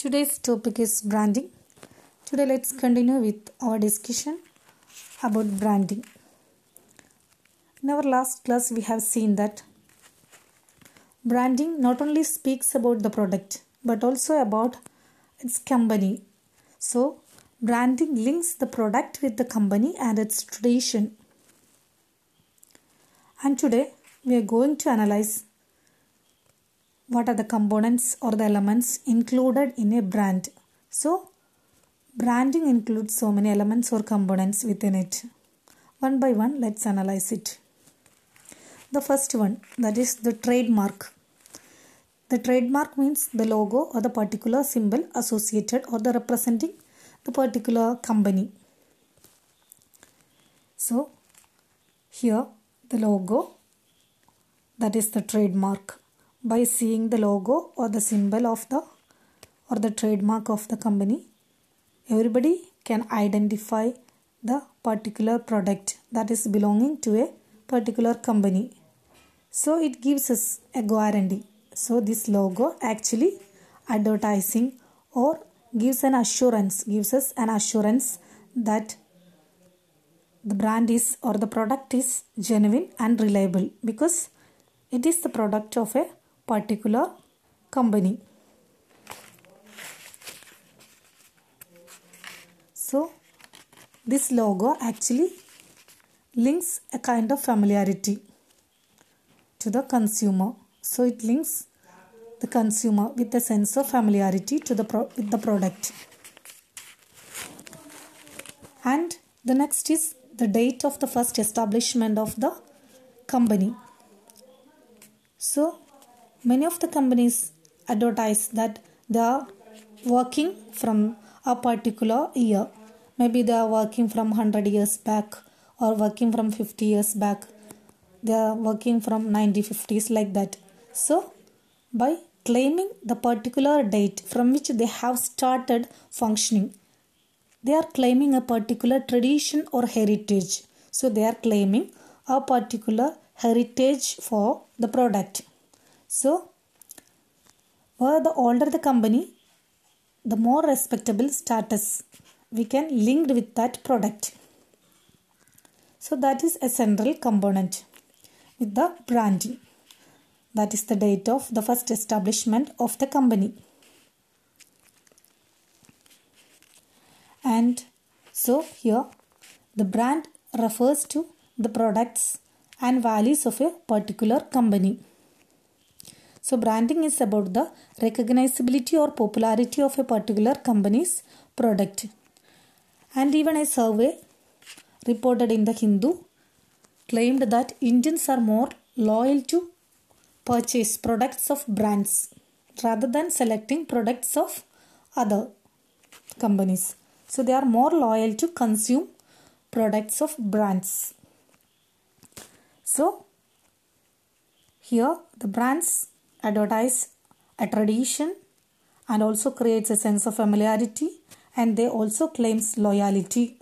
Today's topic is branding. Today, let's continue with our discussion about branding. In our last class, we have seen that branding not only speaks about the product but also about its company. So, branding links the product with the company and its tradition. And today, we are going to analyze what are the components or the elements included in a brand. So, branding includes so many elements or components within it. One by one, let's analyze it. The first one that is the trademark. The trademark means the logo or the particular symbol associated or the representing the particular company. So, here the logo that is the trademark by seeing the logo or the symbol of the or the trademark of the company. Everybody can identify the particular product that is belonging to a particular company. So it gives us a guarantee. So this logo actually advertising or gives an assurance gives us an assurance that the brand is or the product is genuine and reliable because it is the product of a particular company. So, this logo actually links a kind of familiarity to the consumer. So, it links the consumer with a sense of familiarity to the pro- with the product. And the next is the date of the first establishment of the company. So, many of the companies advertise that they are working from a particular year. Maybe they are working from 100 years back or working from 50 years back. They are working from 1950s like that. So, by claiming the particular date from which they have started functioning, they are claiming a particular tradition or heritage. So, they are claiming a particular heritage for the product. So, where the older the company, the more respectable status we can linked with that product. So, that is a central component with the branding. That is the date of the first establishment of the company. And so, here the brand refers to the products and values of a particular company. So, branding is about the recognizability or popularity of a particular company's product. And even a survey reported in the Hindu claimed that Indians are more loyal to purchase products of brands rather than selecting products of other companies. So, they are more loyal to consume products of brands. So, here the brands advertise a tradition and also creates a sense of familiarity and they also claims loyalty